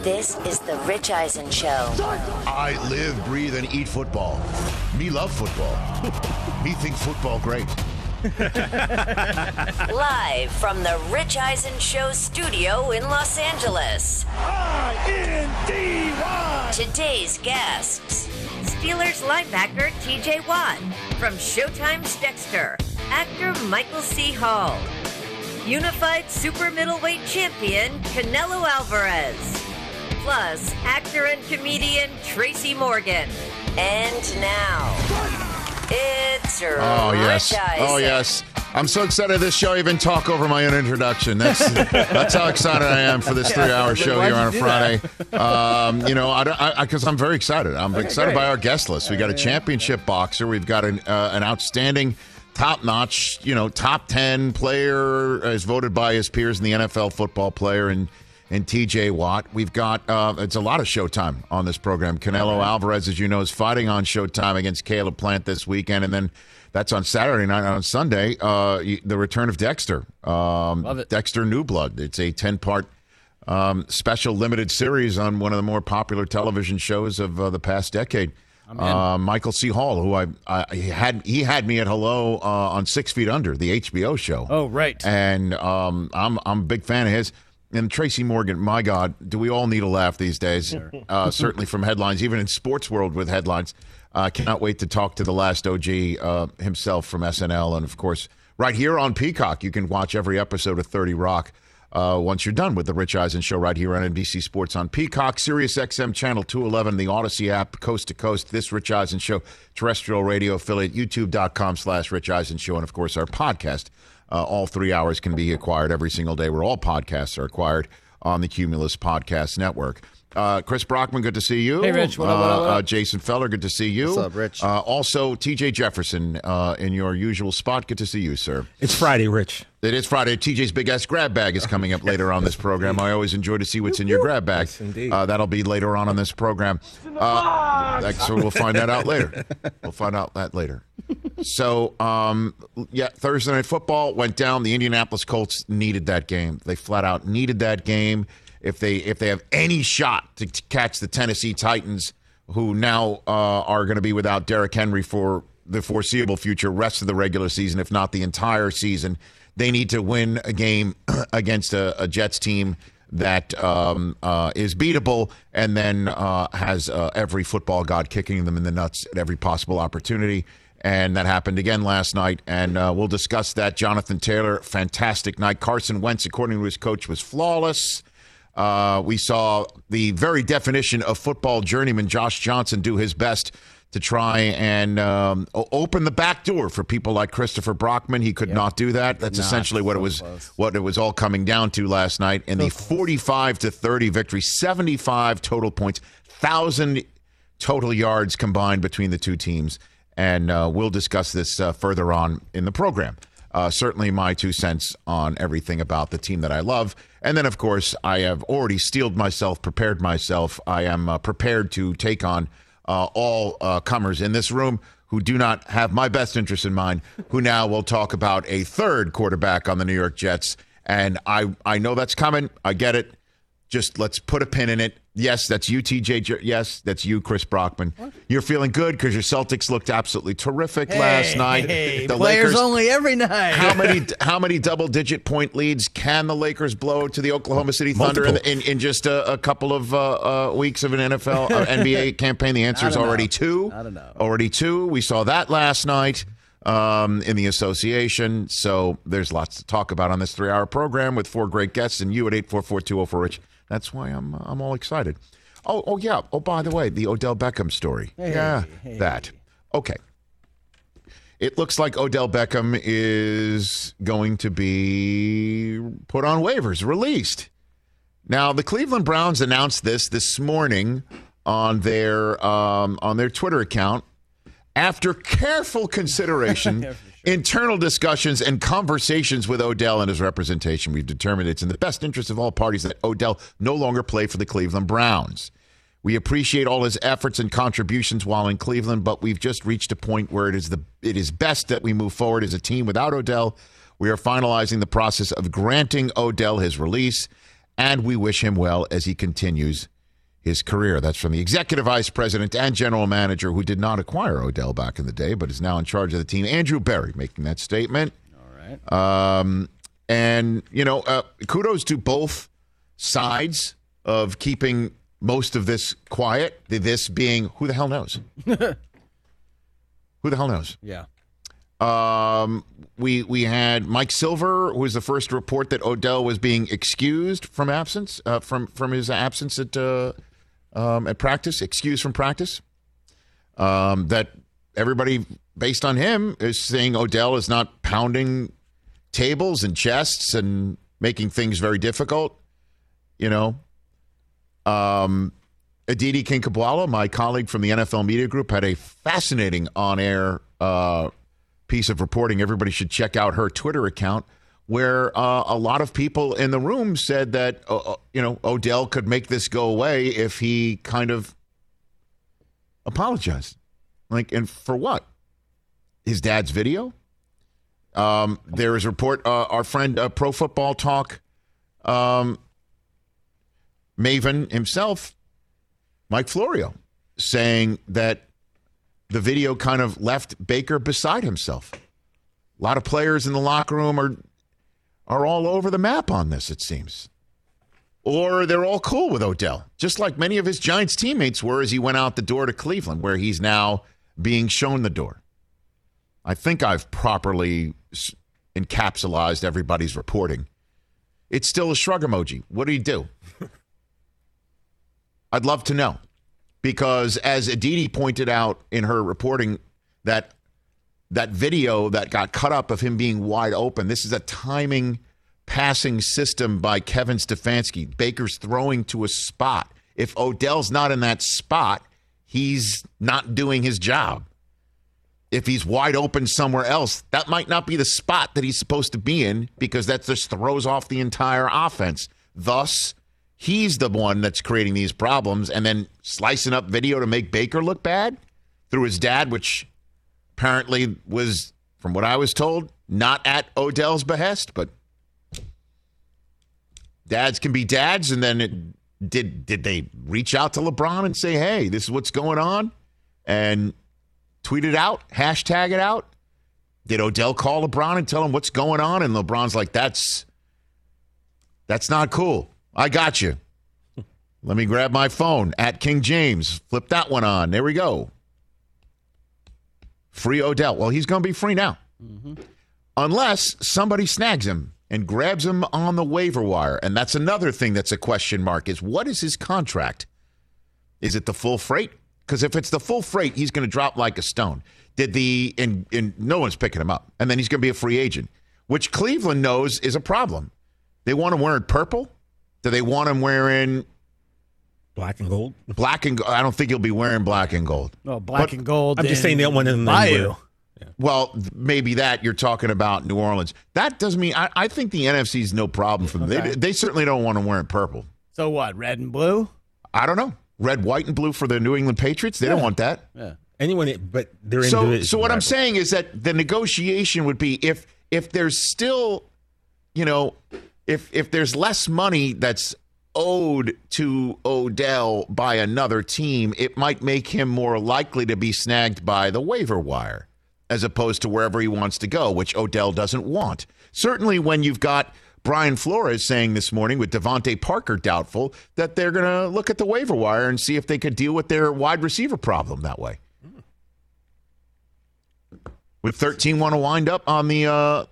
This is the Rich Eisen Show. I live, breathe, and eat football. Me love football. Me think football great. Live from the Rich Eisen Show studio in Los Angeles. I-N-D-Y. Today's guests Steelers linebacker TJ Watt. From Showtime's Dexter, actor Michael C. Hall. Unified Super Middleweight Champion Canelo Alvarez. Plus, actor and comedian Tracy Morgan. And now, it's Oh yes. Oh yes. I'm so excited this show. Even talk over my own introduction. That's that's how excited I am for this three-hour show Why'd here on a Friday. Um, you know, I because I'm very excited. I'm excited by our guest list. We got a championship boxer. We've got an uh, an outstanding, top-notch, you know, top ten player as voted by his peers in the NFL football player and. And TJ Watt. We've got uh, it's a lot of Showtime on this program. Canelo Alvarez, as you know, is fighting on Showtime against Caleb Plant this weekend, and then that's on Saturday night. On Sunday, uh, the return of Dexter. Um, Love it. Dexter New Blood. It's a ten part um, special limited series on one of the more popular television shows of uh, the past decade. Uh, Michael C. Hall, who I, I had he had me at hello uh, on Six Feet Under, the HBO show. Oh, right. and um, I'm I'm a big fan of his. And Tracy Morgan, my God, do we all need a laugh these days? Uh, certainly from headlines, even in sports world with headlines. Uh, cannot wait to talk to the last OG uh, himself from SNL, and of course, right here on Peacock, you can watch every episode of Thirty Rock. Uh, once you're done with the Rich Eisen show right here on NBC Sports on Peacock, Sirius XM Channel 211, the Odyssey app, coast to coast, this Rich Eisen show, terrestrial radio affiliate, youtube.com slash Rich Eisen show, and of course our podcast. Uh, all three hours can be acquired every single day, where all podcasts are acquired on the Cumulus Podcast Network. Uh, Chris Brockman, good to see you. Hey, Rich. What up, what up, what Uh, up? uh, Jason Feller, good to see you. What's up, Rich? Uh, also, TJ Jefferson uh, in your usual spot. Good to see you, sir. It's Friday, Rich. It is Friday. TJ's big ass grab bag is coming up later on this program. I always enjoy to see what's in your grab bag. Yes, indeed. Uh, that'll be later on on this program. Uh, so we'll find that out later. We'll find out that later. So, um, yeah, Thursday night football went down. The Indianapolis Colts needed that game. They flat out needed that game. If they if they have any shot to, to catch the Tennessee Titans, who now uh, are going to be without Derrick Henry for the foreseeable future, rest of the regular season, if not the entire season, they need to win a game against a, a Jets team that um, uh, is beatable and then uh, has uh, every football god kicking them in the nuts at every possible opportunity. And that happened again last night. And uh, we'll discuss that. Jonathan Taylor, fantastic night. Carson Wentz, according to his coach, was flawless. Uh, we saw the very definition of football journeyman Josh Johnson do his best to try and um, open the back door for people like Christopher Brockman. He could not do that. That's essentially what it was. What it was all coming down to last night in the forty-five to thirty victory, seventy-five total points, thousand total yards combined between the two teams. And uh, we'll discuss this uh, further on in the program. Uh, certainly, my two cents on everything about the team that I love. And then, of course, I have already steeled myself, prepared myself. I am uh, prepared to take on uh, all uh, comers in this room who do not have my best interest in mind, who now will talk about a third quarterback on the New York Jets. And I, I know that's coming. I get it just let's put a pin in it. Yes, that's you, TJ. Jer- Yes, that's you, Chris Brockman. You're feeling good because your Celtics looked absolutely terrific last night. Hey, the players Lakers. only every night. How many how many double digit point leads can the Lakers blow to the Oklahoma City Thunder in, in, in just a, a couple of uh, uh, weeks of an NFL uh, NBA campaign? The answer is Not already enough. two. Not know. Already two. We saw that last night um, in the association. So there's lots to talk about on this three hour program with four great guests and you at eight four four two zero four Rich. That's why I'm I'm all excited. Oh oh yeah. Oh by the way, the Odell Beckham story. yeah, that. Okay. It looks like Odell Beckham is going to be put on waivers, released. Now, the Cleveland Browns announced this this morning on their um, on their Twitter account after careful consideration, internal discussions, and conversations with Odell and his representation. We've determined it's in the best interest of all parties that Odell no longer play for the Cleveland Browns. We appreciate all his efforts and contributions while in Cleveland, but we've just reached a point where it is the it is best that we move forward as a team without Odell. We are finalizing the process of granting Odell his release. and we wish him well as he continues his career. That's from the executive vice president and general manager who did not acquire Odell back in the day, but is now in charge of the team, Andrew Berry, making that statement. All right. Um, and, you know, uh, kudos to both sides of keeping most of this quiet. This being, who the hell knows? who the hell knows? Yeah. Um, we we had Mike Silver, who was the first report that Odell was being excused from absence uh, from from his absence at uh, um, at practice, excused from practice. Um, that everybody, based on him, is saying Odell is not pounding tables and chests and making things very difficult. You know, um, Aditi Kinkhabwala, my colleague from the NFL Media Group, had a fascinating on-air uh, piece of reporting. Everybody should check out her Twitter account, where uh, a lot of people in the room said that uh, uh you know Odell could make this go away if he kind of apologized. Like, and for what? His dad's video. Um, there is a report. Uh, our friend uh, Pro Football Talk um, Maven himself, Mike Florio, saying that the video kind of left Baker beside himself. A lot of players in the locker room are are all over the map on this, it seems. Or they're all cool with Odell, just like many of his Giants teammates were as he went out the door to Cleveland, where he's now being shown the door. I think I've properly encapsulated everybody's reporting. It's still a shrug emoji. What do you do? I'd love to know. Because as Aditi pointed out in her reporting, that that video that got cut up of him being wide open, this is a timing passing system by Kevin Stefanski. Baker's throwing to a spot. If Odell's not in that spot, he's not doing his job. If he's wide open somewhere else, that might not be the spot that he's supposed to be in because that just throws off the entire offense. Thus, he's the one that's creating these problems and then slicing up video to make Baker look bad through his dad, which apparently was, from what I was told, not at Odell's behest, but dads can be dads. And then it, did did they reach out to LeBron and say, "Hey, this is what's going on," and tweet it out, hashtag it out? Did Odell call LeBron and tell him what's going on? And LeBron's like, "That's that's not cool." I got you. Let me grab my phone at King James. Flip that one on. There we go. Free Odell. Well, he's going to be free now. Mm-hmm. Unless somebody snags him and grabs him on the waiver wire. And that's another thing that's a question mark is what is his contract? Is it the full freight? Because if it's the full freight, he's going to drop like a stone. Did the and, and no one's picking him up. And then he's going to be a free agent, which Cleveland knows is a problem. They want him wearing purple. Do they want him wearing black and gold? Black and I don't think he'll be wearing black and gold. No, black but and gold. I'm just saying that one in the Bayou. Yeah. Well, maybe that you're talking about New Orleans. That doesn't mean I, I think the NFC is no problem for them. Okay. They, they certainly don't want to wear it purple. So what? Red and blue? I don't know. Red, white, and blue for the New England Patriots. They yeah. don't want that. Yeah. Anyone, but they're so. So what I'm saying is that the negotiation would be if if there's still, you know, if if there's less money that's owed to Odell by another team, it might make him more likely to be snagged by the waiver wire as opposed to wherever he wants to go, which Odell doesn't want. Certainly when you've got Brian Flores saying this morning with DeVante Parker doubtful that they're going to look at the waiver wire and see if they could deal with their wide receiver problem that way. With 13 want to wind up on the uh,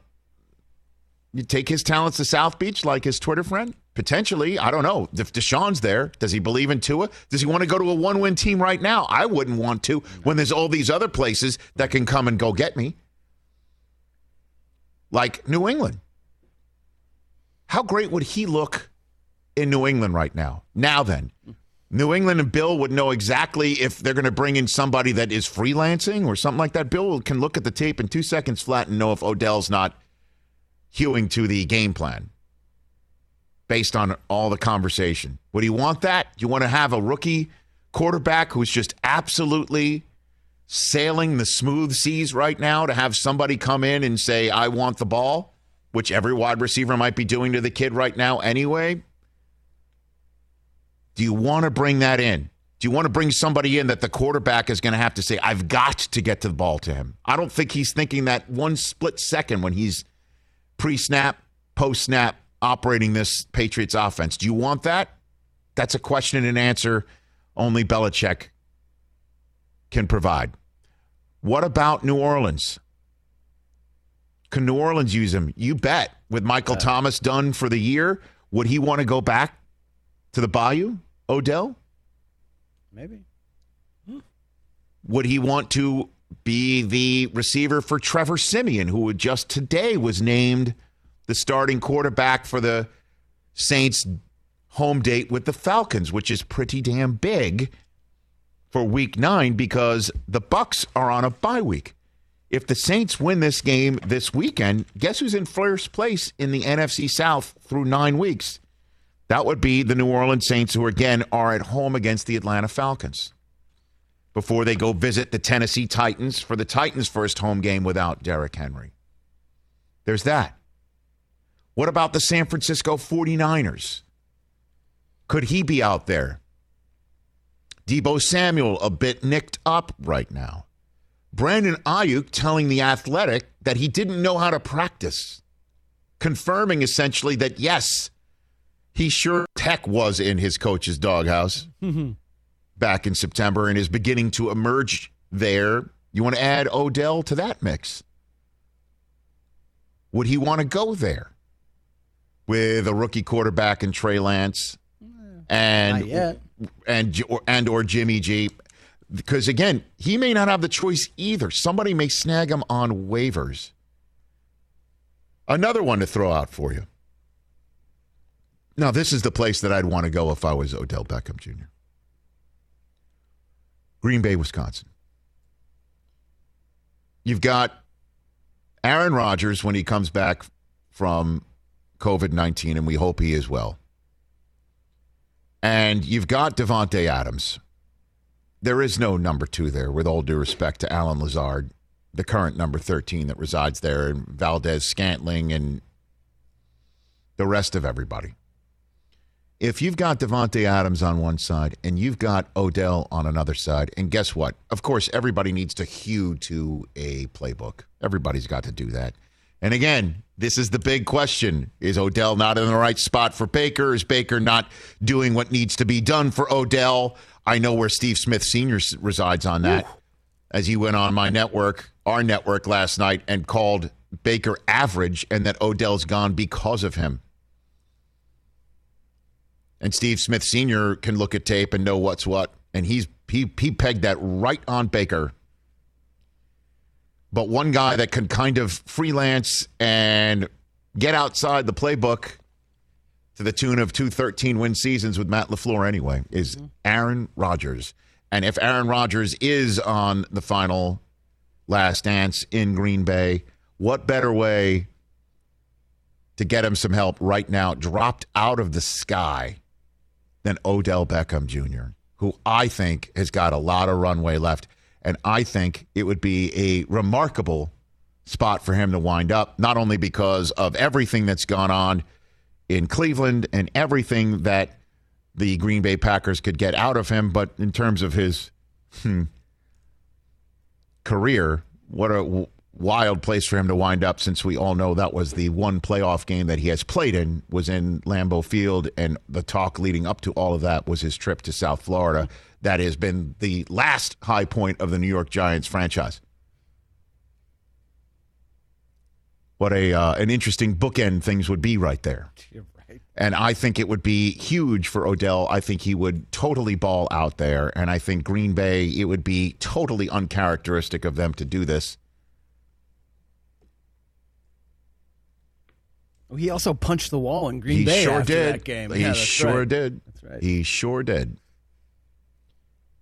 you take his talents to South Beach like his Twitter friend? Potentially. I don't know. If Deshaun's there, does he believe in Tua? Does he want to go to a one win team right now? I wouldn't want to when there's all these other places that can come and go get me. Like New England. How great would he look in New England right now? Now then, New England and Bill would know exactly if they're going to bring in somebody that is freelancing or something like that. Bill can look at the tape in two seconds flat and know if Odell's not hewing to the game plan based on all the conversation. Would you want that? You want to have a rookie quarterback who's just absolutely sailing the smooth seas right now to have somebody come in and say, I want the ball, which every wide receiver might be doing to the kid right now anyway? Do you want to bring that in? Do you want to bring somebody in that the quarterback is going to have to say, I've got to get to the ball to him? I don't think he's thinking that one split second when he's pre snap, post snap operating this Patriots offense. Do you want that? That's a question and answer only Belichick can provide. What about New Orleans? Can New Orleans use him? You bet. With Michael Thomas done for the year, would he want to go back to the Bayou, Odell? Maybe. Would he want to be the receiver for Trevor Siemian, who just today was named the starting quarterback for the Saints home date with the Falcons, which is pretty damn big for week 9 because the Bucs are on a bye week. If the Saints win this game this weekend, guess who's in first place in the NFC South through 9 weeks? That would be the New Orleans Saints who again are at home against the Atlanta Falcons. Before they go visit the Tennessee Titans for the Titans' first home game without Derrick Henry. There's that. What about the San Francisco 49ers? Could he be out there? Deebo Samuel a bit nicked up right now. Brandon Aiyuk telling the Athletic that he didn't know how to practice, confirming essentially that yes, he sure tech was in his coach's doghouse mm-hmm. back in September and is beginning to emerge there. You want to add Odell to that mix? Would he want to go there with a rookie quarterback in Trey Lance and and and or Jimmy G? Because again, he may not have the choice either. Somebody may snag him on waivers. Another one to throw out for you. Now, this is the place that I'd want to go if I was Odell Beckham Jr. Green Bay, Wisconsin. You've got Aaron Rodgers when he comes back from COVID 19, and we hope he is well. And you've got Davante Adams. There is no number two there, with all due respect to Allen Lazard, the current number 13 that resides there, and Valdes-Scantling, and the rest of everybody. If you've got Davante Adams on one side and you've got Odell on another side, and guess what? Of course, everybody needs to hew to a playbook. Everybody's got to do that. And again, this is the big question. Is Odell not in the right spot for Baker? Is Baker not doing what needs to be done for Odell? I know where Steve Smith Sr. resides on that, as he went on my network, our network last night, and called Baker average and that Odell's gone because of him. And Steve Smith Sr. can look at tape and know what's what. And he's he he pegged that right on Baker. But one guy that can kind of freelance and get outside the playbook to the tune of two 13 win seasons with Matt LaFleur anyway is mm-hmm. Aaron Rodgers. And if Aaron Rodgers is on the final last dance in Green Bay, what better way to get him some help right now, dropped out of the sky, than Odell Beckham Jr., who I think has got a lot of runway left. And I think it would be a remarkable spot for him to wind up, not only because of everything that's gone on in Cleveland and everything that the Green Bay Packers could get out of him, but in terms of his hmm, career, what a wild place for him to wind up since we all know that was the one playoff game that he has played in was in Lambeau Field and the talk leading up to all of that was his trip to South Florida that has been the last high point of the New York Giants franchise. What a uh, an interesting bookend things would be right there. Right. And I think it would be huge for Odell. I think he would totally ball out there. And I think Green Bay, it would be totally uncharacteristic of them to do this. He also punched the wall in Green he Bay sure after did. that game. He Yeah, sure right. did. That's right. He sure did.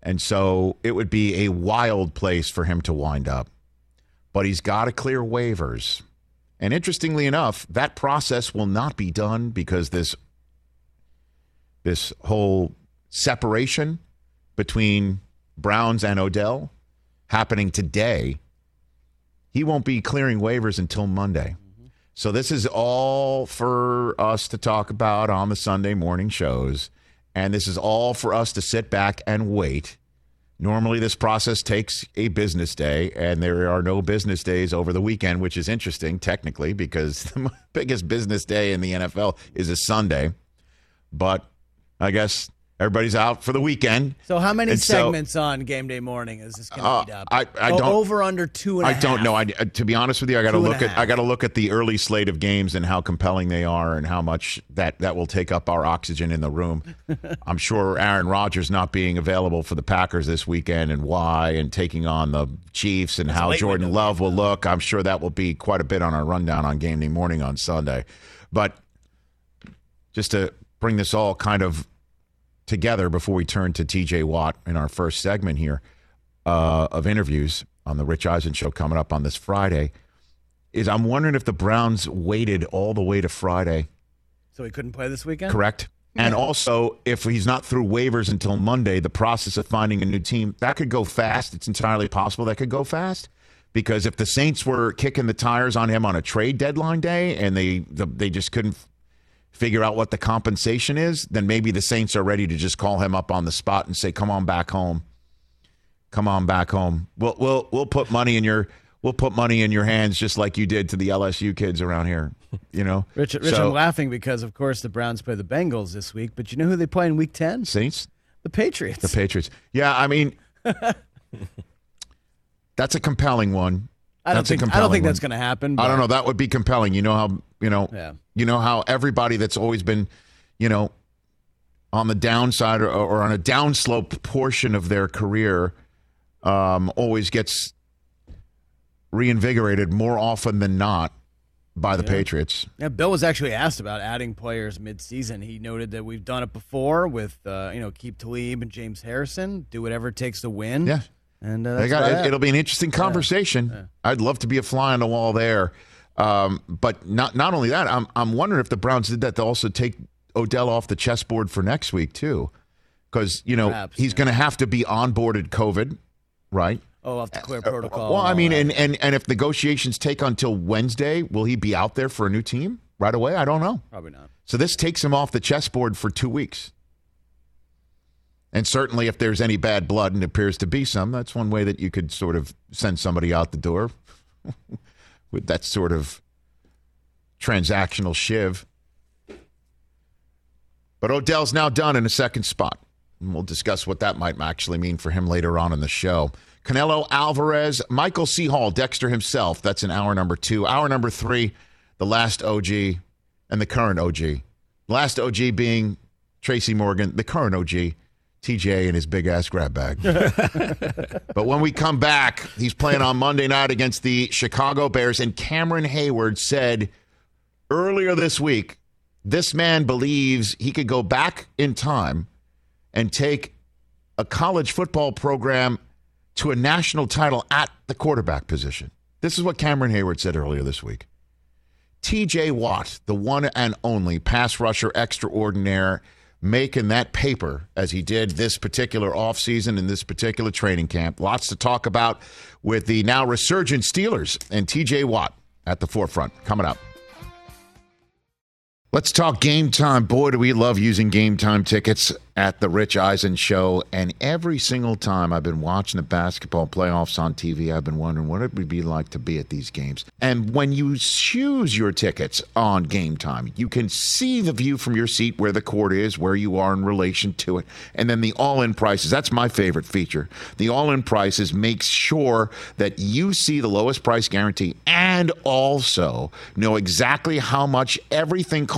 And so it would be a wild place for him to wind up. But he's got to clear waivers. And interestingly enough, that process will not be done because this this whole separation between Browns and Odell happening today, he won't be clearing waivers until Monday. So this is all for us to talk about on the Sunday morning shows. And this is all for us to sit back and wait. Normally, this process takes a business day, and there are no business days over the weekend, which is interesting technically because the biggest business day in the NFL is a Sunday. But I guess everybody's out for the weekend. So how many And so- segments on game day morning is this going Uh, to eat up? I don't- over under two and a I don't half. know. I, uh, to be honest with you, I got to look at half. I got to look at the early slate of games and how compelling they are, and how much that that will take up our oxygen in the room. I'm sure Aaron Rodgers not being available for the Packers this weekend, and why, and taking on the Chiefs, and how Jordan Love will look. I'm sure that will be quite a bit on our rundown on game day morning on Sunday. But just to bring this all kind of together before we turn to TJ Watt in our first segment here uh, of interviews on the Rich Eisen show coming up on this Friday is I'm wondering if the Browns waited all the way to Friday, So he couldn't play this weekend? correct? And also, if he's not through waivers until Monday, the process of finding a new team that could go fast. It's entirely possible that could go fast because if the Saints were kicking the tires on him on a trade deadline day and they the, they just couldn't figure out what the compensation is, then maybe the Saints are ready to just call him up on the spot and say, "Come on back home. Come on back home. We'll we'll we'll put money in your we'll put money in your hands just like you did to the LSU kids around here." You know, Rich, Rich So- I'm laughing because, of course, the Browns play the Bengals this week, but you know who they play in week 10? Saints. The Patriots. The Patriots. Yeah, I mean, that's a compelling one. I don't That's think, I don't think that's going to happen. I don't know. That would be compelling. You know how you know. Yeah. You know how everybody that's always been, you know, on the downside or, or on a downslope portion of their career, um, always gets reinvigorated more often than not by the Patriots. Yeah, Bill was actually asked about adding players mid-season. He noted that we've done it before with, uh, you know, Aqib Talib and James Harrison, do whatever it takes to win. Yeah. and uh, got it, it'll be an interesting conversation. I'd love to be a fly on the wall there. Um, but not not only that, I'm I'm wondering if the Browns did that to also take Odell off the chessboard for next week too, because you know Perhaps, he's yeah. going to have to be onboarded COVID, right? Oh, off the clear protocol. well, I mean, and, and and if negotiations take until Wednesday, will he be out there for a new team right away? I don't know. probably not. So this takes him off the chessboard for two weeks. And certainly, if there's any bad blood, and appears to be some, that's one way that you could sort of send somebody out the door with that sort of transactional shiv. But Odell's now done in a second spot. And we'll discuss what that might actually mean for him later on in the show. Canelo Alvarez, Michael C. Hall, Dexter himself. That's in hour number two. Hour number three, the last OG and the current OG. Last OG being Tracy Morgan, the current OG, TJ and his big ass grab bag. but when we come back, he's playing on Monday night against the Chicago Bears, and Cameron Heyward said earlier this week, this man believes he could go back in time and take a college football program to a national title at the quarterback position. This is what Cameron Heyward said earlier this week. TJ Watt, the one and only pass rusher extraordinaire, making that paper as he did this particular offseason in this particular training camp. Lots to talk about with the now resurgent Steelers and TJ Watt at the forefront. Coming up. Let's talk game time. Boy, do we love using game time tickets at the Rich Eisen show. And every single time I've been watching the basketball playoffs on TV, I've been wondering what it would be like to be at these games. And when you choose your tickets on game time, you can see the view from your seat where the court is, where you are in relation to it. And then the all in prices. That's my favorite feature. The all in prices makes sure that you see the lowest price guarantee and also know exactly how much everything costs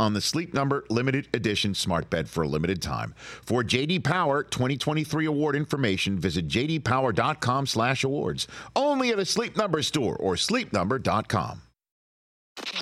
on the Sleep Number limited edition smart bed for a limited time. For JD Power 2023 award information, visit jdpower.com/awards. Only at a Sleep Number store or sleepnumber.com.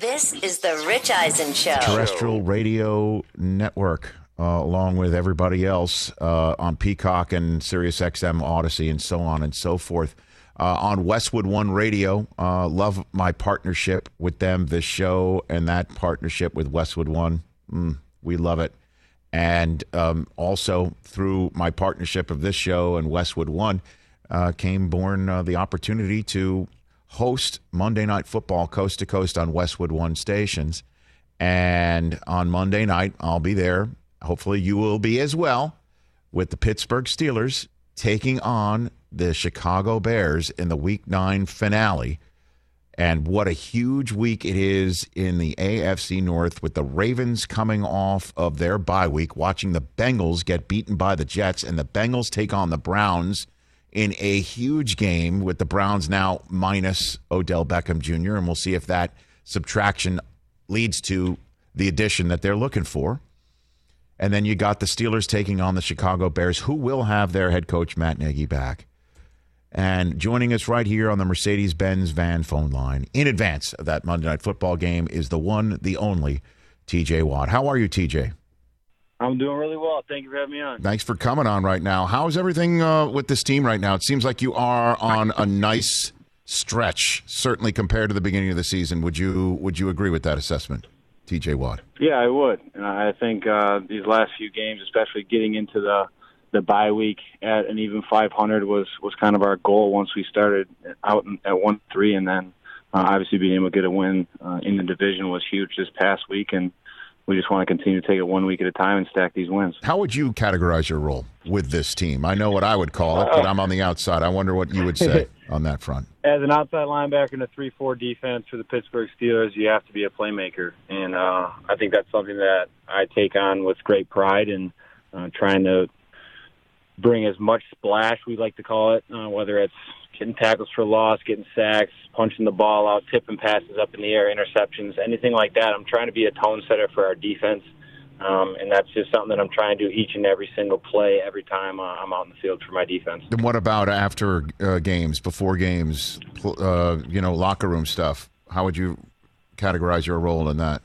This is the Rich Eisen Show. Terrestrial Radio Network. Uh, along with everybody else uh, on Peacock and SiriusXM Odyssey and so on and so forth uh, on Westwood One Radio. Uh, love my partnership with them, this show, and that partnership with Westwood One. Mm, we love it. And um, also through my partnership of this show and Westwood One uh, came born uh, the opportunity to host Monday Night Football coast to coast on Westwood One stations. And on Monday night, I'll be there. Hopefully, you will be as well with the Pittsburgh Steelers taking on the Chicago Bears in the week nine finale. And what a huge week it is in the AFC North with the Ravens coming off of their bye week, watching the Bengals get beaten by the Jets, and the Bengals take on the Browns in a huge game with the Browns now minus Odell Beckham Jr. And we'll see if that subtraction leads to the addition that they're looking for. And then you got the Steelers taking on the Chicago Bears, who will have their head coach Matt Nagy back. And joining us right here on the Mercedes Benz van phone line in advance of that Monday Night Football game is the one, the only TJ Watt. How are you, TJ? I'm doing really well. Thank you for having me on. Thanks for coming on right now. How's everything uh, with this team right now? It seems like you are on a nice stretch, certainly compared to the beginning of the season. Would you Would you agree with that assessment, TJ Watt? Yeah, I would. And I think uh, these last few games, especially getting into the the bye week at an even 500 was was kind of our goal once we started out at one three, and then uh, obviously being able to get a win uh, in the division was huge this past week, and we just want to continue to take it one week at a time and stack these wins. How would you categorize your role with this team? I know what I would call it, but I'm on the outside. I wonder what you would say on that front. As an outside linebacker in a three-four defense for the Pittsburgh Steelers, you have to be a playmaker, and uh, I think that's something that I take on with great pride and uh, trying to bring as much splash, we like to call it, uh, whether it's getting tackles for loss, getting sacks, punching the ball out, tipping passes up in the air, interceptions, anything like that. I'm trying to be a tone setter for our defense. Um, and that's just something that I'm trying to do each and every single play, every time uh, I'm out in the field for my defense. Then what about after uh, games, before games, uh, you know, locker room stuff? How would you categorize your role in that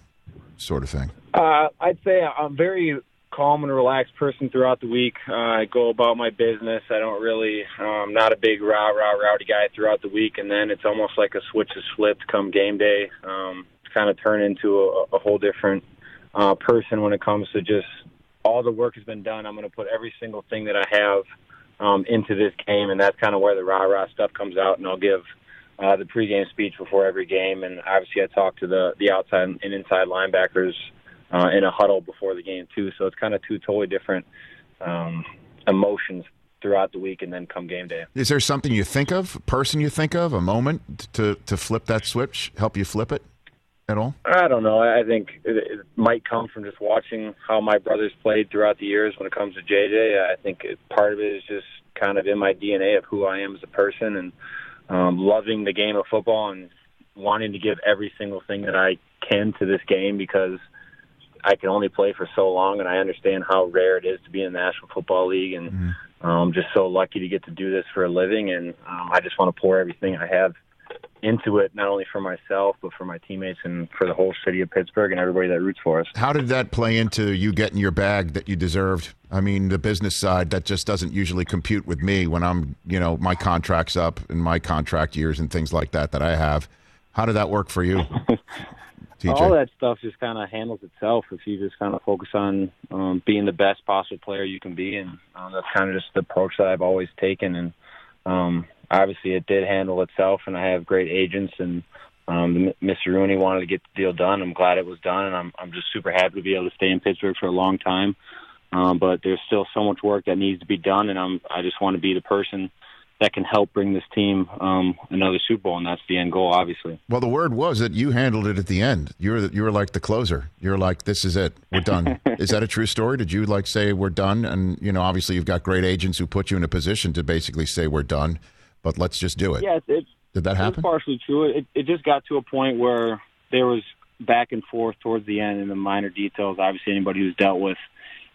sort of thing? Uh, I'd say I'm very calm and relaxed person throughout the week. Uh, I go about my business. I don't really, um, not a big rah rah rowdy guy throughout the week, and then it's almost like a switch is flipped come game day. Um, kind of turn into a, a whole different uh, person when it comes to just all the work has been done. I'm going to put every single thing that I have um, into this game, and that's kind of where the rah rah stuff comes out. And I'll give uh, the pregame speech before every game, and obviously I talk to the the outside and inside linebackers uh, in a huddle before the game too. So it's kind of two totally different um, emotions throughout the week, and then come game day. Is there something you think of, person you think of, a moment to to flip that switch, help you flip it at all? I don't know. I think it, it might come from just watching how my brothers played throughout the years. When it comes to JJ, I think it, part of it is just kind of in my DNA of who I am as a person and um, loving the game of football and wanting to give every single thing that I can to this game because – I can only play for so long, and I understand how rare it is to be in the National Football League, and mm-hmm. I'm just so lucky to get to do this for a living, and um, I just want to pour everything I have into it, not only for myself, but for my teammates and for the whole city of Pittsburgh and everybody that roots for us. How did that play into you getting your bag that you deserved? I mean, the business side, that just doesn't usually compute with me when I'm, you know, my contract's up and my contract years and things like that that I have. How did that work for you? TJ? all that stuff just kind of handles itself if you just kind of focus on um, being the best possible player you can be, and um, that's kind of just the approach that I've always taken. And um, obviously, it did handle itself, and I have great agents, and um, Mr. Rooney wanted to get the deal done. I'm glad it was done, and I'm I'm just super happy to be able to stay in Pittsburgh for a long time. Um, but there's still so much work that needs to be done, and I'm I just want to be the person that can help bring this team um, another Super Bowl, and that's the end goal, obviously. Well, the word was that you handled it at the end. You were you were like the closer. You're like, this is it. We're done. is that a true story? Did you like say we're done? And you know, obviously, you've got great agents who put you in a position to basically say we're done, but let's just do it. Yes, it, Did that it's happen? partially true. It, it just got to a point where there was back and forth towards the end in the minor details. Obviously, anybody who's dealt with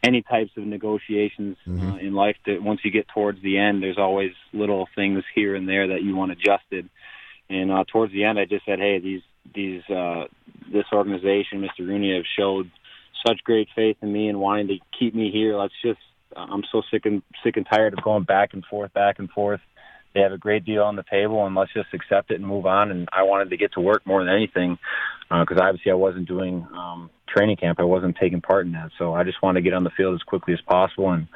any types of negotiations uh, in life, that once you get towards the end, there's always little things here and there that you want adjusted. And uh, towards the end, I just said, "Hey, these these uh, this organization, Mr. Rooney, have showed such great faith in me and wanting to keep me here. Let's just I'm so sick and sick and tired of going back and forth, back and forth. They have a great deal on the table, and let's just accept it and move on. And I wanted to get to work more than anything because obviously I wasn't doing um, training camp. I wasn't taking part in that, so I just wanted to get on the field as quickly as possible. And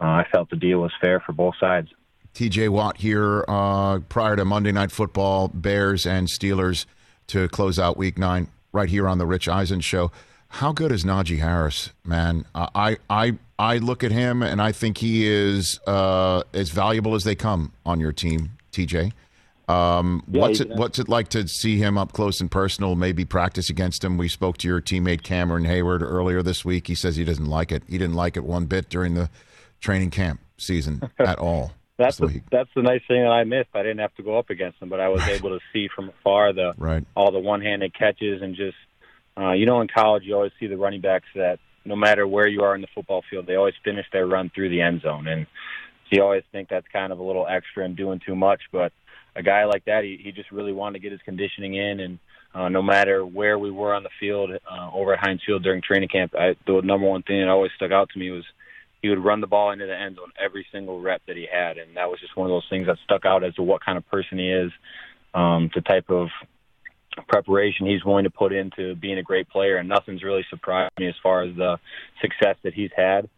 uh, I felt the deal was fair for both sides. TJ Watt here uh, prior to Monday Night Football, Bears and Steelers to close out Week Nine, right here on the Rich Eisen Show. How good is Najee Harris, man? I I I look at him and I think he is uh, as valuable as they come on your team, TJ. Um, Yeah, what's it What's it like to see him up close and personal? Maybe practice against him. We spoke to your teammate Cameron Heyward earlier this week. He says he doesn't like it. He didn't like it one bit during the training camp season at all. That's the, that's the nice thing that I missed. I didn't have to go up against him, but I was able to see from afar the Right. all the one-handed catches and just uh, you know in college you always see the running backs that no matter where you are in the football field they always finish their run through the end zone and you always think that's kind of a little extra and doing too much but a guy like that he, he just really wanted to get his conditioning in and uh, no matter where we were on the field uh, over at Heinz Field during training camp I, the number one thing that always stuck out to me was he would run the ball into the end zone every single rep that he had, and that was just one of those things that stuck out as to what kind of person he is, um, the type of preparation he's willing to put into being a great player, and nothing's really surprised me as far as the success that he's had.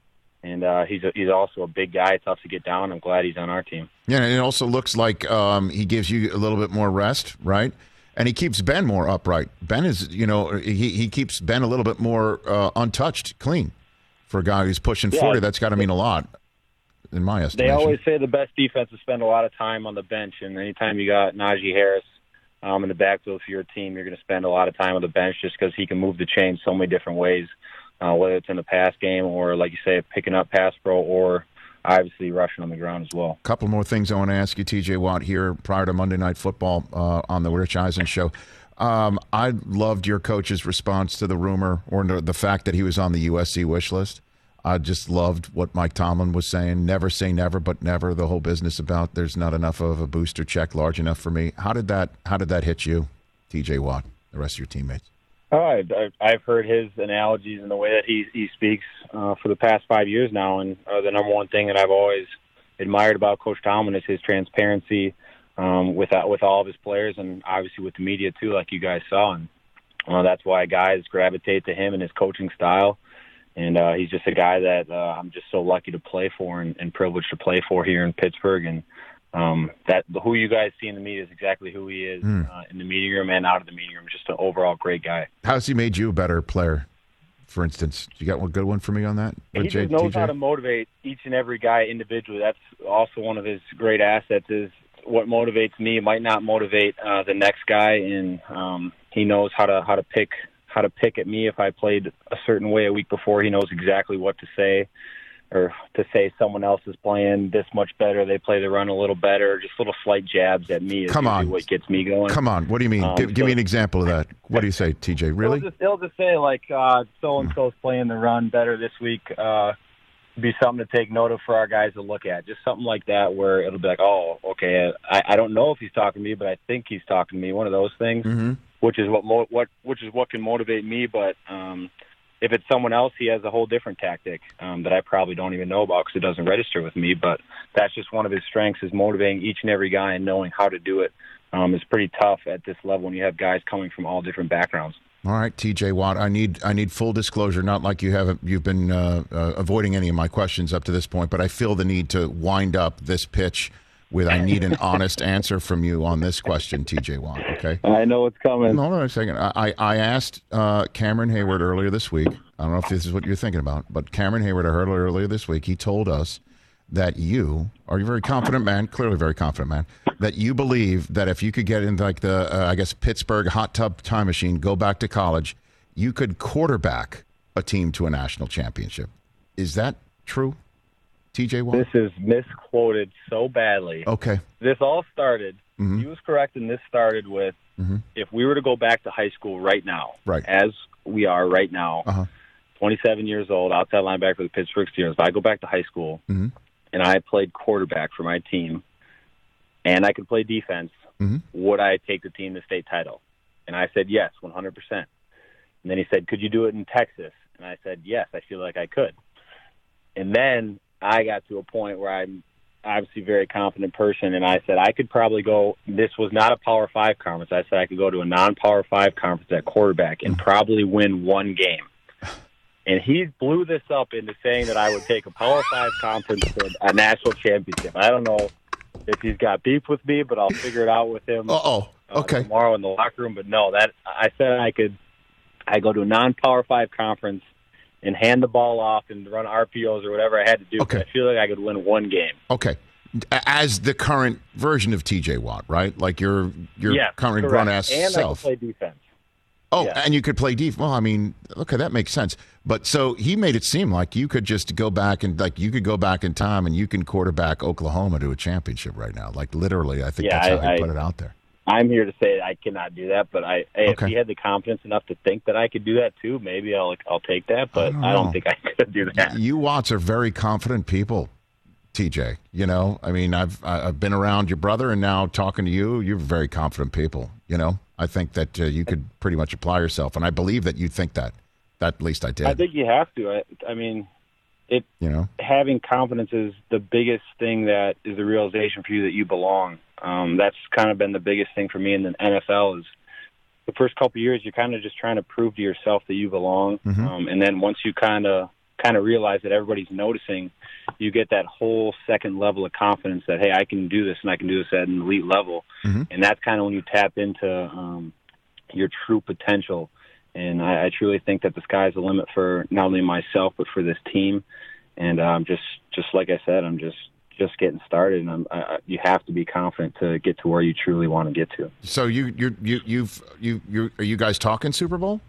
And uh, he's a, he's also a big guy, tough to get down. I'm glad he's on our team. Yeah, and it also looks like um, he gives you a little bit more rest, right? And he keeps Ben more upright. Ben is, you know, he, he keeps Ben a little bit more uh, untouched, clean. For a guy who's pushing Yeah. 40, that's got to mean a lot, in my estimation. They always say the best defenses spend a lot of time on the bench, and anytime you got Najee Harris um, in the backfield for your team, you're going to spend a lot of time on the bench just because he can move the chain so many different ways, uh, whether it's in the pass game or, like you say, picking up pass pro or obviously rushing on the ground as well. couple more things I want to ask you, TJ Watt, here prior to Monday Night Football uh, on the Rich Eisen show. Um, I loved your coach's response to the rumor or the fact that he was on the USC wish list. I just loved what Mike Tomlin was saying. Never say never, but never. The whole business about there's not enough of a booster check large enough for me. How did that? How did that hit you, TJ Watt? The rest of your teammates. Oh, I've heard his analogies and the way that he he speaks uh, for the past five years now, and uh, the number one thing that I've always admired about Coach Tomlin is his transparency um, with uh, with all of his players, and obviously with the media too, like you guys saw, and uh, that's why guys gravitate to him and his coaching style. And uh, he's just a guy that uh, I'm just so lucky to play for and, and privileged to play for here in Pittsburgh. And um, that who you guys see in the media is exactly who he is uh, in the meeting room and out of the meeting room. Just an overall great guy. How's he made you a better player? For instance, you got one good one for me on that? he J- just knows TJ? how to motivate each and every guy individually. That's also one of his great assets. Is what motivates me might not motivate uh, the next guy, and um, he knows how to how to pick how to pick at me if I played a certain way a week before. He knows exactly what to say. Or to say someone else is playing this much better, they play the run a little better. Just little slight jabs at me Come on. what gets me going. Come on, what do you mean? Um, give, give me an example of that. What do you say, TJ? Really? They'll just, they'll just say like uh, so and so's playing the run better this week. Uh, be something to take note of for our guys to look at. Just something like that where it'll be like, oh, okay, I, I don't know if he's talking to me, but I think he's talking to me. One of those things, Mm-hmm. which is what mo- what which is what can motivate me. But um, if it's someone else, he has a whole different tactic um, that I probably don't even know about because it doesn't register with me. But that's just one of his strengths is motivating each and every guy and knowing how to do it. Um, it's pretty tough at this level when you have guys coming from all different backgrounds. All right, TJ Watt. I need I need full disclosure. Not like you haven't you've been uh, uh, avoiding any of my questions up to this point, but I feel the need to wind up this pitch with I need an honest answer from you on this question, TJ Watt. Okay. I know it's coming. Hold on a second. I, I asked uh, Cameron Heyward earlier this week. I don't know if this is what you're thinking about, but Cameron Heyward, I heard earlier this week, he told us that you are a very confident man, clearly very confident man, that you believe that if you could get in like the, uh, I guess, Pittsburgh hot tub time machine, go back to college, you could quarterback a team to a national championship. Is that true, TJ Watt? This is misquoted so badly. Okay. This all started. He was correct, and this started with if we were to go back to high school right now, Right. as we are right now, Uh-huh. 27 years old, outside linebacker for the Pittsburgh Steelers. If I go back to high school Mhm. and I played quarterback for my team, and I could play defense, Mhm. would I take the team to state title? And I said yes, 100 percent. And then he said, "Could you do it in Texas?" And I said, "Yes, I feel like I could." And then I got to a point where I'm obviously a very confident person, and I said I could probably go. This was not a Power Five conference. I said I could go to a non-Power Five conference at quarterback and probably win one game. And he blew this up into saying that I would take a Power Five conference to a national championship. I don't know if he's got beef with me, but I'll figure it out with him Uh oh. uh, Okay. tomorrow in the locker room. But no, that I said I could. I go to a non-power five conference and hand the ball off and run RPOs or whatever I had to do. Okay. I feel like I could win one game. Okay. As the current version of TJ Watt, right? Like your your yeah, current grunt ass and self. Play defense. Oh, Yeah. and you could play defense. Well, I mean, okay, that makes sense. But so he made it seem like you could just go back and like you could go back in time and you can quarterback Oklahoma to a championship right now. Like literally, I think Yeah, that's how I- he I- put it out there. I'm here to say I cannot do that, but I hey, Okay. if he had the confidence enough to think that I could do that too, maybe I'll I'll take that. But don't I don't, think I could do that. You Watts are very confident people, TJ. You know, I mean, I've I- I've been around your brother and now talking to you. You're very confident people. You know, I think that uh, you could pretty much apply yourself, and I believe that you think that. That at least I did. I think you have to. I, I mean, it you know. having confidence is the biggest thing that is the realization for you that you belong. Um, that's kind of been the biggest thing for me in the NFL is the first couple of years you're kind of just trying to prove to yourself that you belong, um, and then once you kind of kind of realize that everybody's noticing, you get that whole second level of confidence that hey, I can do this and I can do this at an elite level, Mhm. and that's kind of when you tap into um, your true potential. And I, I truly think that the sky's the limit for not only myself but for this team. And um, just just like I said, I'm just just getting started, and I'm, I, you have to be confident to get to where you truly want to get to. So you you you you've you you are you guys talking Super Bowl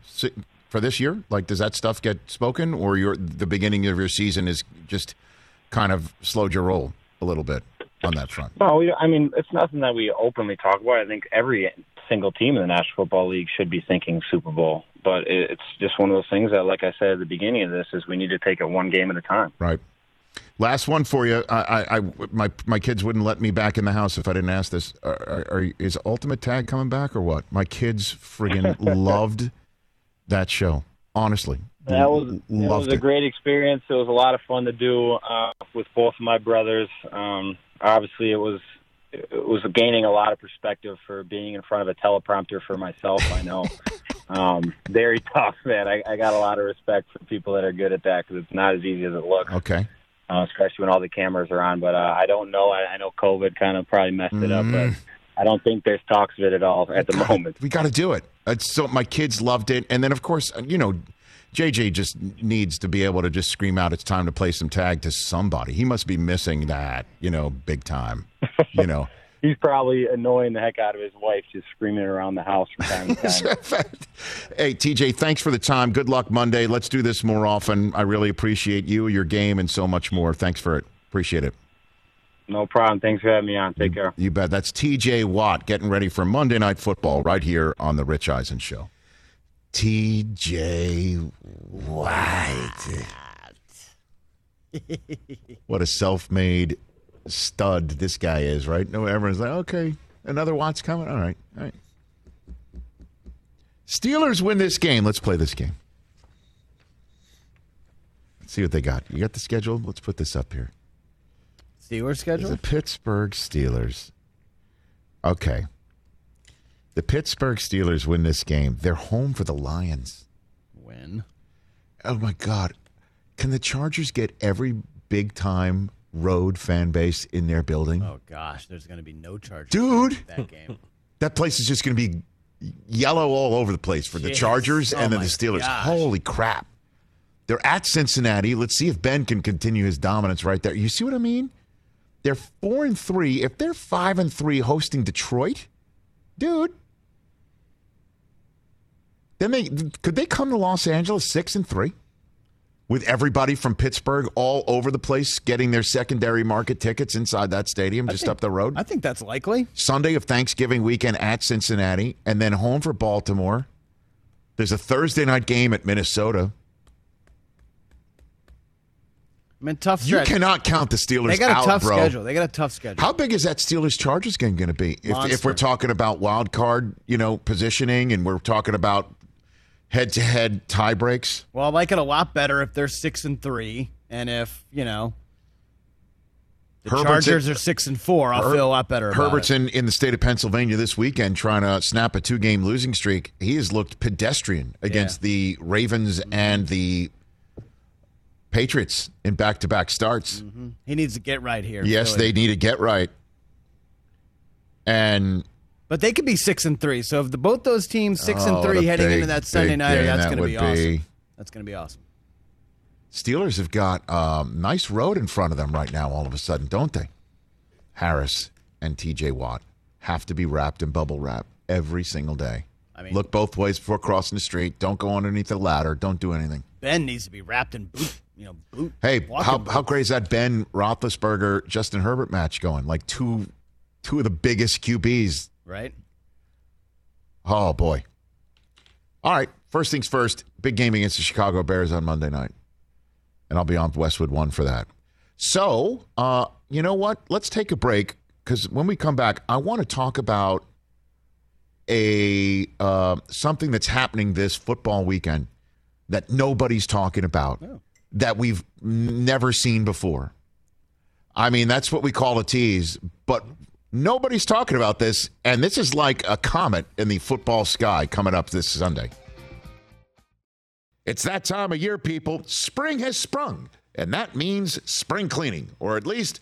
for this year? Like, does that stuff get spoken, or your the beginning of your season is just kind of slowed your roll a little bit on that front? No, we, I mean it's nothing that we openly talk about. I think every single team in the National Football League should be thinking Super Bowl, but it, it's just one of those things that, like I said at the beginning of this, is we need to take it one game at a time. Right. Last one for you. I, I, I my my kids wouldn't let me back in the house if I didn't ask this. Are, are, is Ultimate Tag coming back or what? My kids friggin' loved that show. Honestly, That was it loved was a great experience. It was a lot of fun to do uh, with both of my brothers. Um, obviously, it was it was gaining a lot of perspective for being in front of a teleprompter for myself. I know, um, very tough, man. I, I got a lot of respect for people that are good at that because it's not as easy as it looks, Okay. Uh, especially when all the cameras are on. But uh, I don't know. I, I know COVID kind of probably messed it up, but I don't think there's talks of it at all at the moment. We got to do it. It's so my kids loved it, and then of course, you know, JJ just needs to be able to just scream out, "It's time to play some tag" to somebody. He must be missing that, you know, big time. You know. He's probably annoying the heck out of his wife, just screaming around the house from time to time. hey, TJ, thanks for the time. Good luck Monday. Let's do this more often. I really appreciate you, your game, and so much more. Thanks for it. Appreciate it. No problem. Thanks for having me on. Take care. You bet. That's TJ Watt getting ready for Monday Night Football right here on The Rich Eisen Show. TJ Watt. what a self made stud this guy is, right? No, everyone's like, okay, another Watt's coming. All right. All right. Steelers win this game. Let's play this game. Let's see what they got. You got the schedule? Let's put this up here. Steelers schedule? The Pittsburgh Steelers. Okay. The Pittsburgh Steelers win this game. They're home for the Lions. Win. Oh my God. Can the Chargers get every big time road fan base in their building? Oh gosh, there's going to be no charge. Dude. that game. That place is just going to be yellow all over the place for the Chargers Oh and then the Steelers. gosh. Holy crap. They're at Cincinnati. Let's see if Ben can continue his dominance right there. You see what I mean? They're 4 and 3. If they're 5 and 3 hosting Detroit, dude, then they could they come to Los Angeles 6 and 3? With everybody from Pittsburgh all over the place getting their secondary market tickets inside that stadium just think- up the road. I think that's likely. Sunday of Thanksgiving weekend at Cincinnati, and then home for Baltimore. There's a Thursday night game at Minnesota. I mean, tough You cannot count the Steelers they got a out, tough bro. schedule. They got a tough schedule. How big is that Steelers Chargers game going to be? If, if we're talking about wild card, you know, positioning, and we're talking about head to head tie breaks. well, I like it a lot better if they're six and three, and if you know the Herbert's Chargers in- are six and four, I'll Her- feel a lot better. About Herbert's it. in, in the state of Pennsylvania this weekend trying to snap a two game losing streak. He has looked pedestrian against the Ravens and the Patriots in back to back starts. Mm-hmm. He needs to get right here. Yes, Philly. they need to get right. And But they could be six and three. So if the both those teams six Oh, and three heading big, into that Sunday night, that's that going to be awesome. be. That's going to be awesome. Steelers have got um, nice road in front of them right now, all of a sudden, don't they? Harris and TJ Watt have to be wrapped in bubble wrap every single day. I mean- Look both ways before crossing the street. Don't go underneath the ladder. Don't do anything. Ben needs to be wrapped in boot. You know, boot. Hey, how, boot. how great is that Ben Roethlisberger Justin Herbert match going? Like two two of the biggest QBs. Right? Oh boy! All right, first things first. Big game against the Chicago Bears on Monday night, and I'll be on Westwood One for that. So, uh, you know what? Let's take a break because when we come back, I want to talk about a uh, something that's happening this football weekend that nobody's talking about that we've never seen before. I mean, that's what we call a tease, but nobody's talking about this, and this is like a comet in the football sky coming up this Sunday. It's that time of year, people. Spring has sprung, and that means spring cleaning, or at least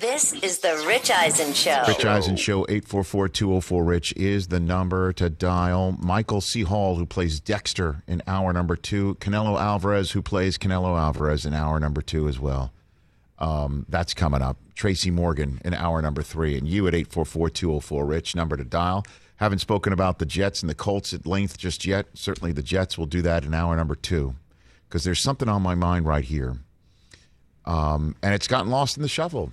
This is the Rich Eisen Show. Rich Eisen Show, 844-204-RICH is the number to dial. Michael C. Hall, who plays Dexter in hour number two. Canelo Alvarez, who plays Canelo Alvarez in hour number two as well. Um, that's coming up. Tracy Morgan in hour number three. And you at 844-204-RICH, number to dial. Haven't spoken about the Jets and the Colts at length just yet. Certainly the Jets will do that in hour number two because there's something on my mind right here. Um, and it's gotten lost in the shuffle.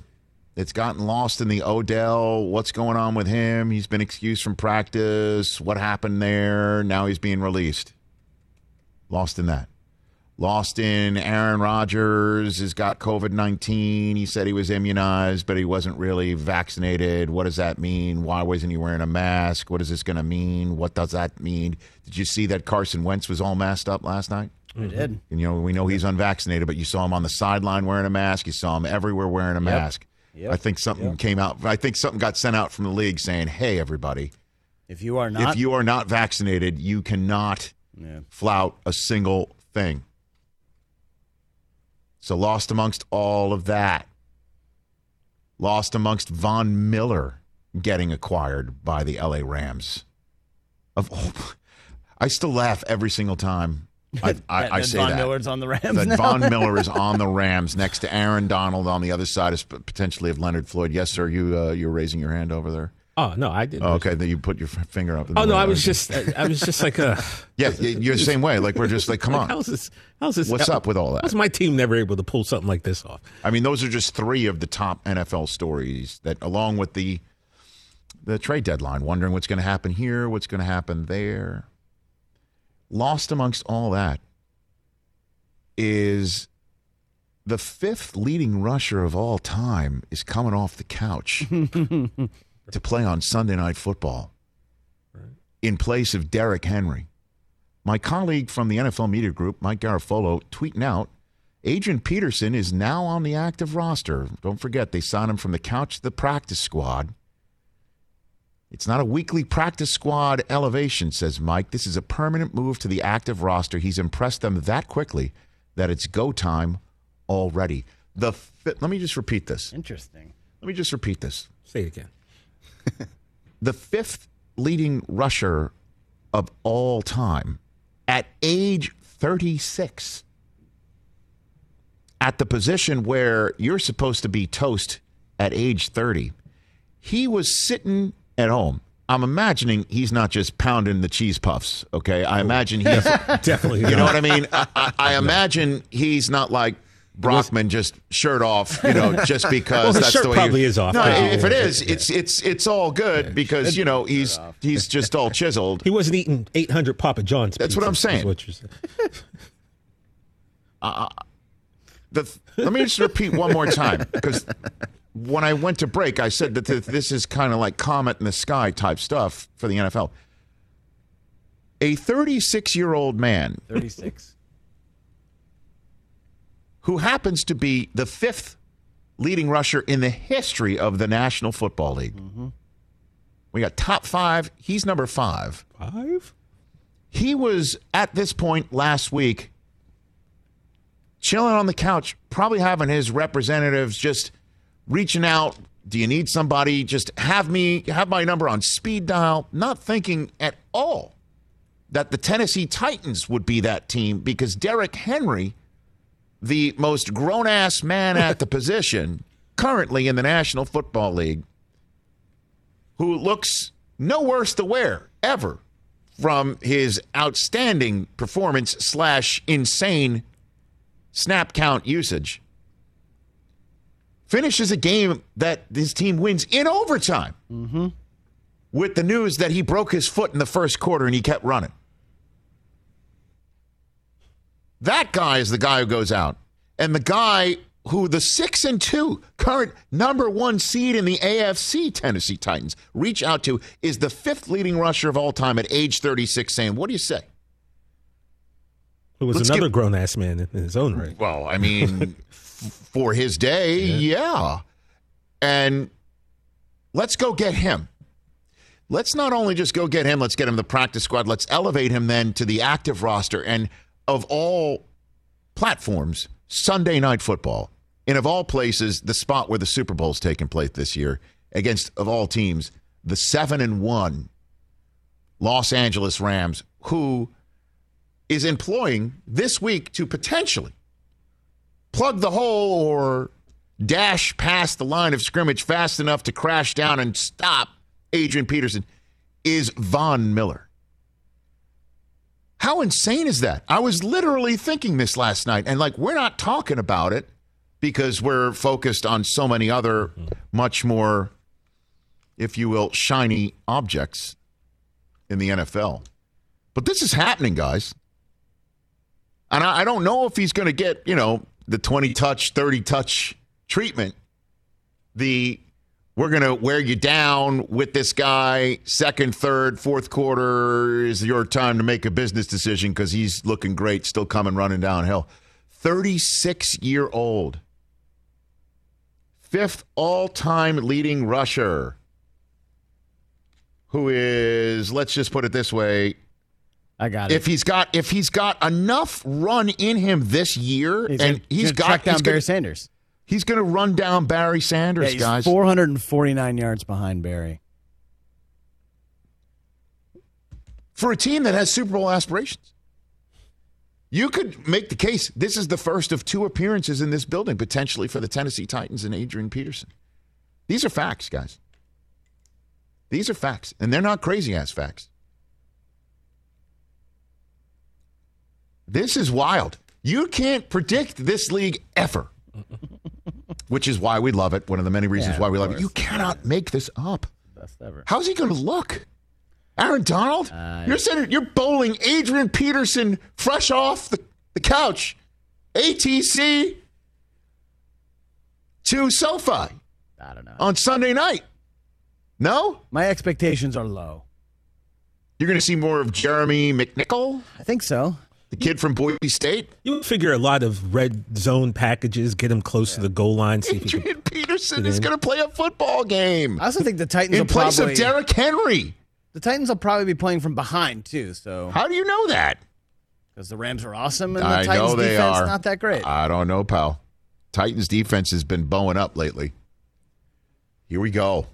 It's gotten lost in the Odell. What's going on with him? He's been excused from practice. What happened there? Now he's being released. Lost in that. Lost in Aaron Rodgers has got COVID 19. He said he was immunized, but he wasn't really vaccinated. What does that mean? Why wasn't he wearing a mask? What is this going to mean? What does that mean? Did you see that Carson Wentz was all masked up last night? I mm-hmm. did. And, you know, we know he's unvaccinated, but you saw him on the sideline wearing a mask. You saw him everywhere wearing a mask. Yep. I think something came out. I think something got sent out from the league saying, "Hey, everybody, If you are not, if you are not vaccinated, you cannot Yeah. flout a single thing." So lost amongst all of that. Lost amongst Von Miller getting acquired by the LA Rams. Of all, I still laugh every single time I, I, that- I say Von that Miller's on the Rams that now. Von Miller is on the Rams next to Aaron Donald on the other side is potentially of Leonard Floyd. Yes, sir. You uh, you're raising your hand over there. Oh no, I didn't. Oh, okay, then you put your finger up. in the Oh no. I was just, I, I was just like, uh, yeah. You're the same way. Like we're just like, come on. how's this? How's this? What's up with all that? How's my team never able to pull something like this off? I mean, those are just three of the top NFL stories that, along with the the trade deadline, wondering what's going to happen here, what's going to happen there. Lost amongst all that is the fifth leading rusher of all time is coming off the couch to play on Sunday Night Football in place of Derrick Henry. My colleague from the NFL Media Group, Mike Garafolo, tweeting out Adrian Peterson is now on the active roster. Don't forget, they signed him from the couch to the practice squad. It's not a weekly practice squad elevation, says Mike. This is a permanent move to the active roster. He's impressed them that quickly that it's go time already. The fi- let me just repeat this. Interesting. Let me just repeat this. Say it again. The fifth leading rusher of all time at age 36 at the position where you're supposed to be toast at age 30 he was sitting at home i'm imagining he's not just pounding the cheese puffs okay i imagine he's Definitely. you know what i mean i, I, I imagine he's not like Brockman just shirt off, you know, just because Well, that's shirt the way probably you, is off, No, but- if it is, it's it's it's all good because you know he's he's just all chiseled. He wasn't eating 800 Papa John's. That's what I'm saying. what you're saying. Uh, uh, the, let me just repeat one more time because when I went to break, I said that th- this is kind of like comet in the sky type stuff for the NFL. A 36 year old man 36. who happens to be the fifth leading rusher in the history of the National Football League. Mm-hmm. We got top five. He's number five. Five? He was at this point last week chilling on the couch, probably having his representatives just reaching out. Do you need somebody? Just have me have my number on speed dial, not thinking at all that the Tennessee Titans would be that team because Derrick Henry, the most grown ass man at the position currently in the National Football League, who looks no worse to wear ever from his outstanding performance slash insane snap count usage finishes a game that his team wins in overtime mm-hmm. with the news that he broke his foot in the first quarter and he kept running. That guy is the guy who goes out. And the guy who the six and two current number one seed in the AFC Tennessee Titans reach out to is the fifth leading rusher of all time at age 36 saying, What do you say? Who was Let's another get- grown ass man in, in his own right. Well, I mean, f- for his day, yeah. And let's go get him. Let's not only just go get him, let's get him the practice squad. Let's elevate him then to the active roster. And of all platforms, Sunday night football. And of all places, the spot where the Super Bowl is taking place this year against of all teams, the seven and one Los Angeles Rams, who is employing this week to potentially plug the hole or dash past the line of scrimmage fast enough to crash down and stop Adrian Peterson is Von Miller. How insane is that? I was literally thinking this last night, and like, we're not talking about it because we're focused on so many other, much more, if you will, shiny objects in the NFL. But this is happening, guys. And I, I don't know if he's going to get, you know, the 20 touch, 30 touch treatment. The we're going to wear you down with this guy. Second, third, fourth quarter is your time to make a business decision because he's looking great, still coming running downhill. 36 year old, fifth all time leading rusher, who is, let's just put it this way, I got it. if he's got if he's got enough run in him this year, he's and gonna, he's got track down he's Barry gonna, Sanders. he's going to run down Barry Sanders, Yeah, he's guys. 449 yards behind Barry. for a team that has Super Bowl aspirations. You could make the case this is the first of two appearances in this building potentially for the Tennessee Titans and Adrian Peterson. These are facts, guys. These are facts, and they're not crazy ass facts. This is wild. You can't predict this league ever, which is why we love it. One of the many reasons Yeah, why we love it. You cannot make this up. Best ever. How's he going to look? Aaron Donald? Uh, you're sitting, you're bowling Adrian Peterson fresh off the, the couch, ATC to SoFi I don't know. on Sunday night. No? My expectations are low. You're going to see more of Jeremy McNichol, I think so. The kid from Boise State. You would figure a lot of red zone packages, get him close to the goal line, see if he can. Adrian Peterson Get is going to play a football game I also think the Titans in will place probably of Derrick Henry. the Titans will probably be playing from behind too. So How do you know that? because the Rams are awesome and the I Titans know they defense are. not that great. I don't know, pal. Titans defense has been bowing up lately. Here we go.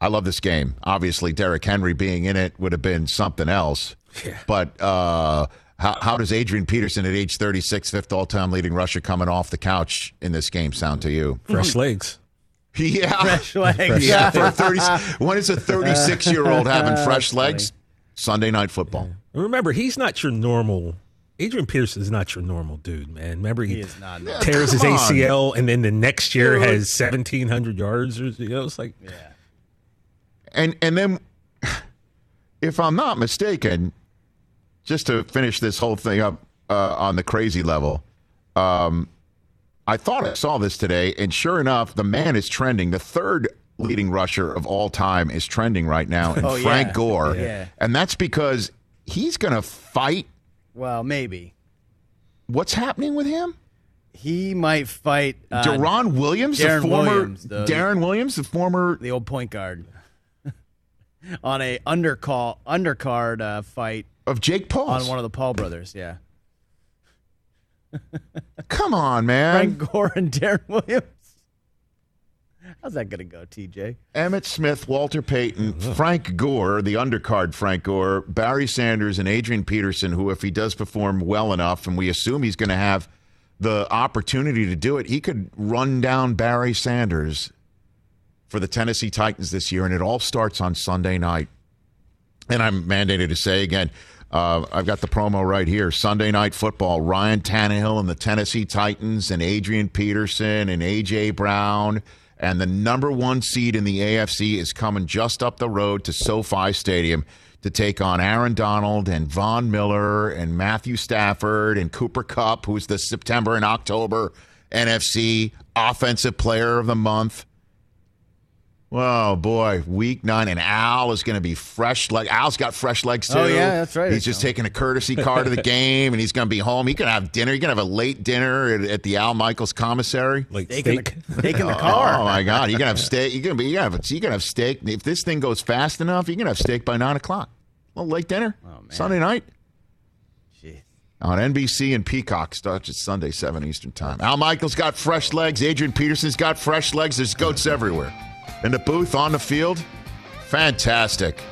I love this game. Obviously, Derrick Henry being in it would have been something else. Yeah. But uh, how, how does Adrian Peterson at age 36, fifth all time leading rusher, coming off the couch in this game sound to you? Fresh legs. Yeah. Fresh legs. Yeah, for 30, when is a 36 year old having fresh legs? Sunday night football. And remember, he's not your normal. Adrian Peterson is not your normal dude, man. Remember, he, He is not. tears his Come on. ACL, and then the next year Dude. has seventeen hundred yards. Or you know, it's like Yeah. And and then, if I'm not mistaken, just to finish this whole thing up uh, on the crazy level, um, I thought I saw this today, and sure enough, the man is trending. The third leading rusher of all time is trending right now, and Oh, Frank yeah. Gore, Yeah. and that's because he's going to fight. Well, maybe What's happening with him? he might fight uh, Deron Williams, Deron the former Williams, the- Deron Williams, the former the old point guard on a undercall undercard uh, fight of Jake Paul. on one of the Paul brothers. Yeah, Come on, man. Frank Gore and Deron Williams. How's that gonna go, TJ? Emmitt Smith, Walter Payton, Frank Gore, the undercard Frank Gore, Barry Sanders, and Adrian Peterson, who, if he does perform well enough, and we assume he's going to have the opportunity to do it, he could run down Barry Sanders for the Tennessee Titans this year, and it all starts on Sunday night. And I'm mandated to say again, uh, I've got the promo right here. Sunday night football. Ryan Tannehill and the Tennessee Titans, and Adrian Peterson and AJ Brown, and the number one seed in the AFC is coming just up the road to SoFi Stadium to take on Aaron Donald and Von Miller and Matthew Stafford and Cooper Kupp, who's the September and October NFC Offensive Player of the Month. Oh boy, week nine, and Al is going to be fresh leg. Al's got fresh legs oh, too. Oh, yeah, that's right. He's just taking a courtesy car to the game, and he's going to be home. He can have dinner. He's going to have a late dinner at, at the Al Michaels commissary. like Steak in steak. the, steak in the oh, car. Oh my God, you can have steak. You can be. You can have. You can have steak. If this thing goes fast enough, you can have steak by nine o'clock. A little late dinner Oh, man. Sunday night. Jeez. on NBC and Peacock. Starts at Sunday, 7 Eastern Time. Al Michaels got fresh legs. Adrian Peterson's got fresh legs. There's goats everywhere. In the booth, on the field, fantastic.